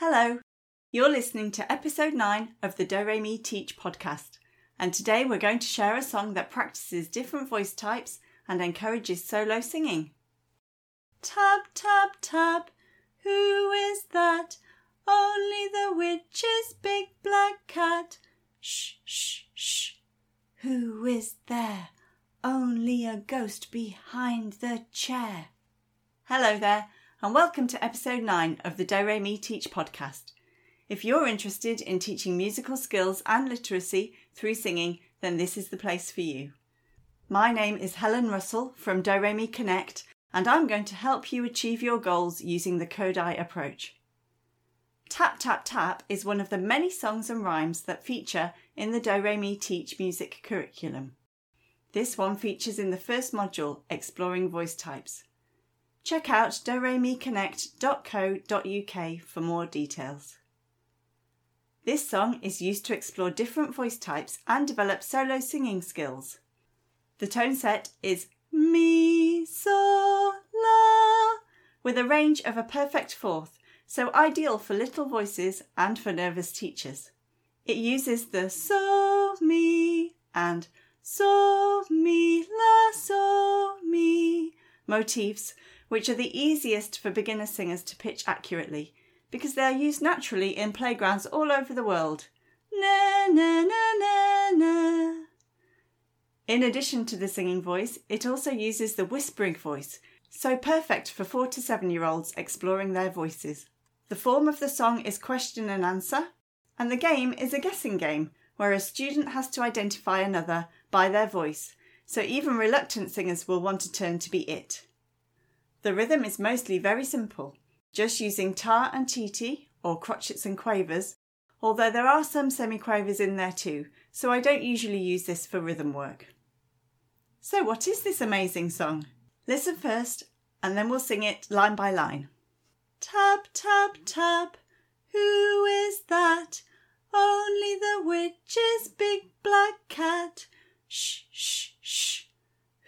Hello, you're listening to episode 9 of the Do Re Mi Teach podcast, and today we're going to share a song that practices different voice types and encourages solo singing. Tap, tap, tap, who is that? Only the witch's big black cat. Shh, shh, shh. Who is there? Only a ghost behind the chair. Hello there, and welcome to episode 9 of the Do Re Mi Teach podcast. If you're interested in teaching musical skills and literacy through singing, then this is the place for you. My name is Helen Russell from Do Re Mi Connect, and I'm going to help you achieve your goals using the Kodály approach. Tap Tap Tap is one of the many songs and rhymes that feature in the Do Re Mi Teach music curriculum. This one features in the first module, Exploring Voice Types. Check out doremiconnect.co.uk for more details. This song is used to explore different voice types and develop solo singing skills. The tone set is Mi, So, La, with a range of a perfect fourth, so ideal for little voices and for nervous teachers. It uses the So, Mi and So, Mi, La, So, Mi motifs, which are the easiest for beginner singers to pitch accurately because they are used naturally in playgrounds all over the world. Na, na, na, na, na. In addition to the singing voice, it also uses the whispering voice, so perfect for four to seven year olds exploring their voices. The form of the song is question and answer, and the game is a guessing game where a student has to identify another by their voice, so even reluctant singers will want to turn to be it. The rhythm is mostly very simple, just using tar and titi, or crotchets and quavers, although there are some semiquavers in there too, so I don't usually use this for rhythm work. So, what is this amazing song? Listen first, and then we'll sing it line by line. Tap, tap, tap, who is that? Only the witch's big black cat. Shh, shh, shh,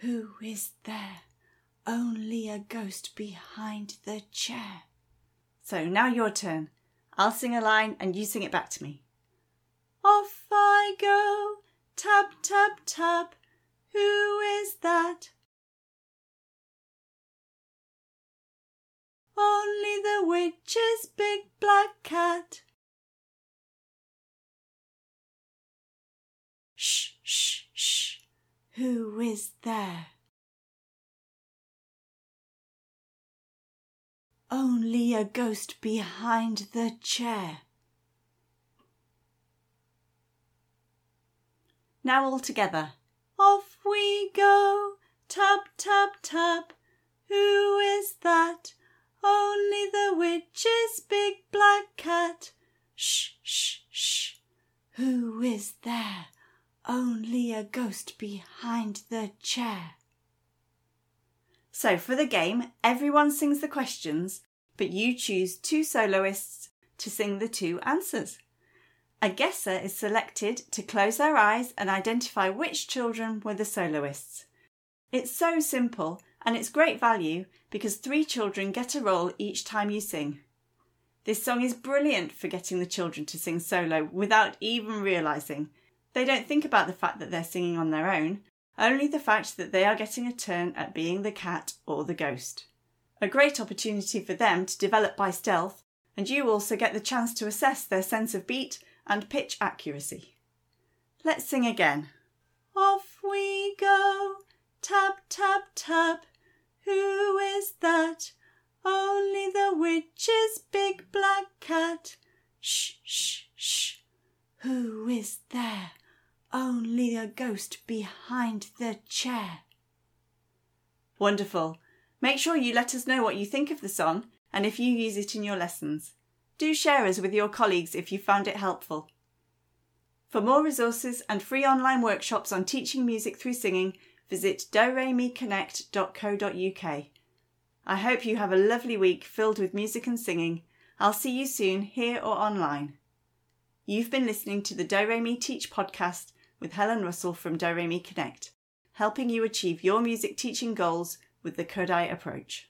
who is there? Only a ghost behind the chair. So now your turn. I'll sing a line and you sing it back to me. Off I go, tap, tap, tap. Who is that? Only the witch's big black cat. Shh, shh, shh. Who is there? Only a ghost behind the chair. Now all together. Off we go, tap, tap, tap. Who is that? Only the witch's big black cat. Shh, shh, shh. Who is there? Only a ghost behind the chair. So for the game, everyone sings the questions, but you choose two soloists to sing the two answers. A guesser is selected to close their eyes and identify which children were the soloists. It's so simple and it's great value because three children get a role each time you sing. This song is brilliant for getting the children to sing solo without even realising. They don't think about the fact that they're singing on their own, only the fact that they are getting a turn at being the cat or the ghost. A great opportunity for them to develop by stealth, and you also get the chance to assess their sense of beat and pitch accuracy. Let's sing again. Off we go, tap, tap, tap. Who is that? Only the witch's big black cat. Shh, shh, shh. Who is there? Only a ghost behind the chair. Wonderful. Make sure you let us know what you think of the song and if you use it in your lessons. Do share us with your colleagues if you found it helpful. For more resources and free online workshops on teaching music through singing, visit doremiconnect.co.uk. I hope you have a lovely week filled with music and singing. I'll see you soon here or online. You've been listening to the Do Re Mi Teach podcast with Helen Russell from Do Re Mi Connect, helping you achieve your music teaching goals with the Kodály approach.